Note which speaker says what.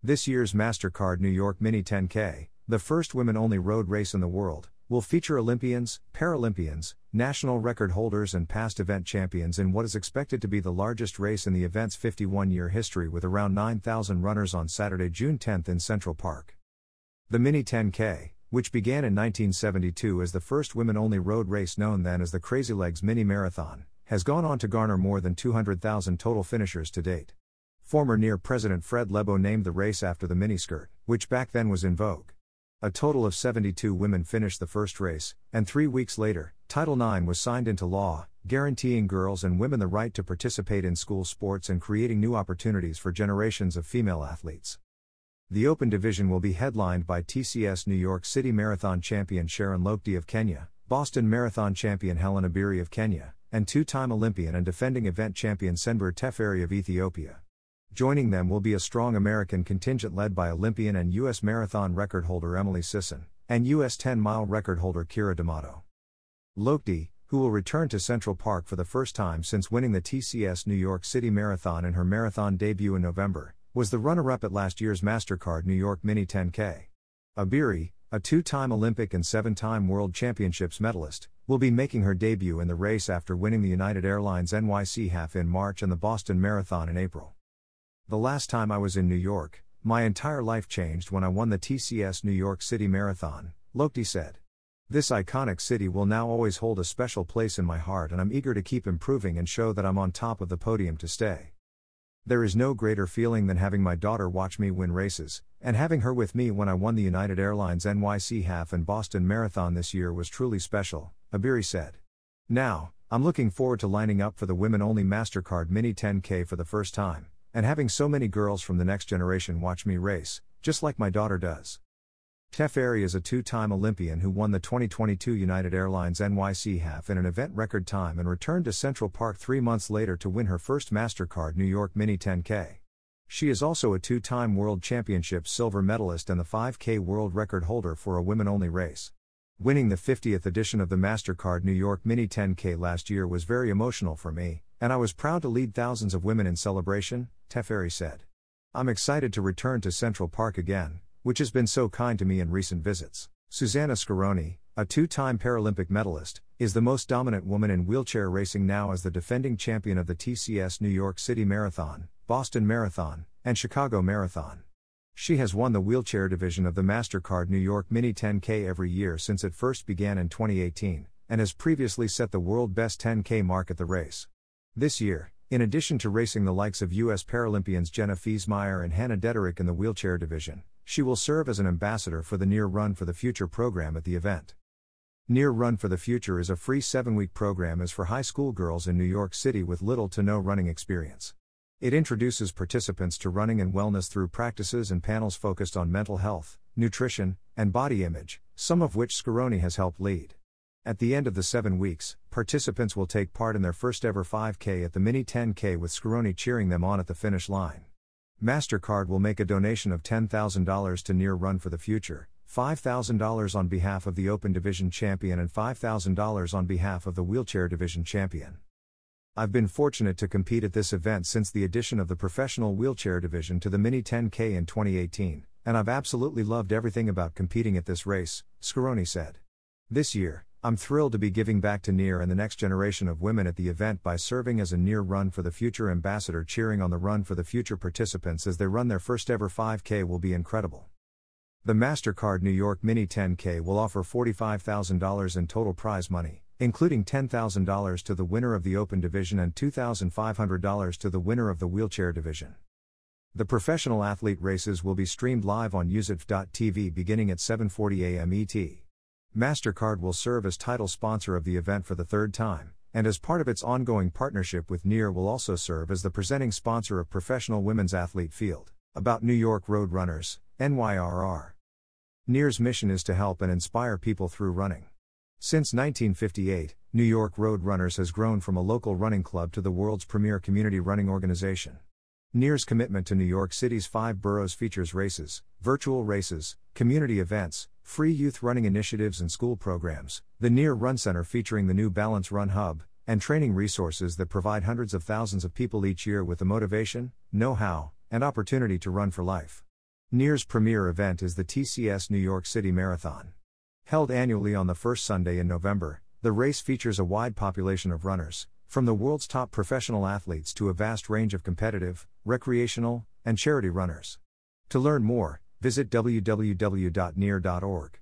Speaker 1: This year's MasterCard New York Mini 10K, the first women only road race in the world, will feature Olympians, Paralympians, national record holders, and past event champions in what is expected to be the largest race in the event's 51 year history with around 9,000 runners on Saturday, June 10th in Central Park. The Mini 10K, which began in 1972 as the first women only road race known then as the Crazy Legs Mini Marathon, has gone on to garner more than 200,000 total finishers to date. Former NEAR President Fred Lebow named the race after the miniskirt, which back then was in vogue. A total of 72 women finished the first race, and three weeks later, Title IX was signed into law, guaranteeing girls and women the right to participate in school sports and creating new opportunities for generations of female athletes. The Open Division will be headlined by TCS New York City Marathon champion Sharon Lokedi of Kenya, Boston Marathon champion Hellen Obiri of Kenya, and two time Olympian and defending event champion Senbere Teferi of Ethiopia. Joining them will be a strong American contingent led by Olympian and U.S. marathon record holder Emily Sisson, and U.S. 10 mile record holder Keira D'Amato. Lokedi, who will return to Central Park for the first time since winning the TCS New York City Marathon in her marathon debut in November, was the runner up at last year's MasterCard New York Mini 10K. Obiri, a two time Olympic and seven time World Championships medalist, will be making her debut in the race after winning the United Airlines NYC half in March and the Boston Marathon in April. The last time I was in New York, my entire life changed when I won the TCS New York City Marathon, Lokedi said. This iconic city will now always hold a special place in my heart, and I'm eager to keep improving and show that I'm on top of the podium to stay. There is no greater feeling than having my daughter watch me win races, and having her with me when I won the United Airlines NYC Half and Boston Marathon this year was truly special, Obiri said. Now, I'm looking forward to lining up for the women only MasterCard Mini 10K for the first time and having so many girls from the next generation watch me race, just like my daughter does. Teferi is a two time Olympian who won the 2022 United Airlines NYC half in an event record time and returned to Central Park three months later to win her first MasterCard New York Mini 10K. She is also a two time World Championship silver medalist and the 5K world record holder for a women only race. Winning the 50th edition of the MasterCard New York Mini 10K last year was very emotional for me, and I was proud to lead thousands of women in celebration, Teferi said. I'm excited to return to Central Park again, which has been so kind to me in recent visits. Susannah Scaroni, a two time Paralympic medalist, is the most dominant woman in wheelchair racing now as the defending champion of the TCS New York City Marathon, Boston Marathon, and Chicago Marathon. She has won the wheelchair division of the MasterCard New York Mini 10K every year since it first began in 2018, and has previously set the world best 10K mark at the race. This year, in addition to racing the likes of U.S. Paralympians Jenna Fesemyer and Hannah Dederick in the wheelchair division, she will serve as an ambassador for the NEAR Run for the Future program at the event. NEAR Run for the Future is a free seven week program for high school girls in New York City with little to no running experience. It introduces participants to running and wellness through practices and panels focused on mental health, nutrition, and body image, some of which Scaroni has helped lead. At the end of the seven weeks, participants will take part in their first ever 5K at the Mini 10K with Scaroni cheering them on at the finish line. MasterCard will make a donation of $10,000 to NEAR Run for the Future, $5,000 on behalf of the Open Division champion, and $5,000 on behalf of the Wheelchair Division champion. I've been fortunate to compete at this event since the addition of the professional wheelchair division to the Mini 10K in 2018, and I've absolutely loved everything about competing at this race, Scaroni said. This year, I'm thrilled to be giving back to NEAR and the next generation of women at the event by serving as a NEAR Run for the Future ambassador, cheering on the Run for the Future participants as they run their first ever 5K will be incredible. The MasterCard New York Mini 10K will offer $45,000 in total prize money, including $10,000 to the winner of the Open Division and $2,500 to the winner of the Wheelchair Division. The professional athlete races will be streamed live on USATV beginning at 7:40 a.m. ET. MasterCard will serve as title sponsor of the event for the third time, and as part of its ongoing partnership with NEAR will also serve as the presenting sponsor of Professional Women's Athlete Field, about New York Road Runners, NYRR. NEAR's mission is to help and inspire people through running. Since 1958, New York Road Runners has grown from a local running club to the world's premier community running organization. NEAR's commitment to New York City's five boroughs features races, virtual races, community events, free youth running initiatives and school programs, the NEAR Run Center featuring the new Balance Run Hub, and training resources that provide hundreds of thousands of people each year with the motivation, know how, and opportunity to run for life. Near's premier event is the TCS New York City Marathon. Held annually on the first Sunday in November, the race features a wide population of runners, from the world's top professional athletes to a vast range of competitive, recreational, and charity runners. To learn more, visit www.nir.org.